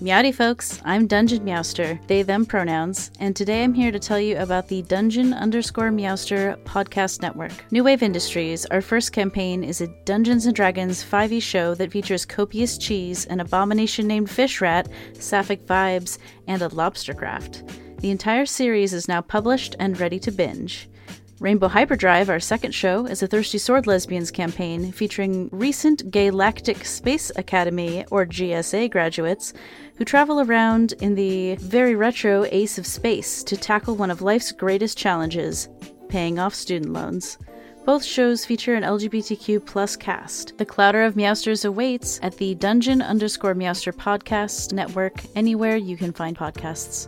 Meowdy folks, I'm Dungeon Meowster, they them pronouns, and today I'm here to tell you about the Dungeon underscore Meowster podcast network. New Wave Industries, our first campaign, is a Dungeons and Dragons 5e show that features copious cheese, an abomination named Fish Rat, sapphic vibes, and a lobster craft. The entire series is now published and ready to binge. Rainbow Hyperdrive, our second show, is a Thirsty Sword Lesbians campaign featuring recent Galactic Space Academy, or GSA, graduates who travel around in the very retro Ace of Space to tackle one of life's greatest challenges paying off student loans. Both shows feature an LGBTQ plus cast. The Clowder of Meowsters awaits at the Dungeon underscore Meowster podcast network anywhere you can find podcasts.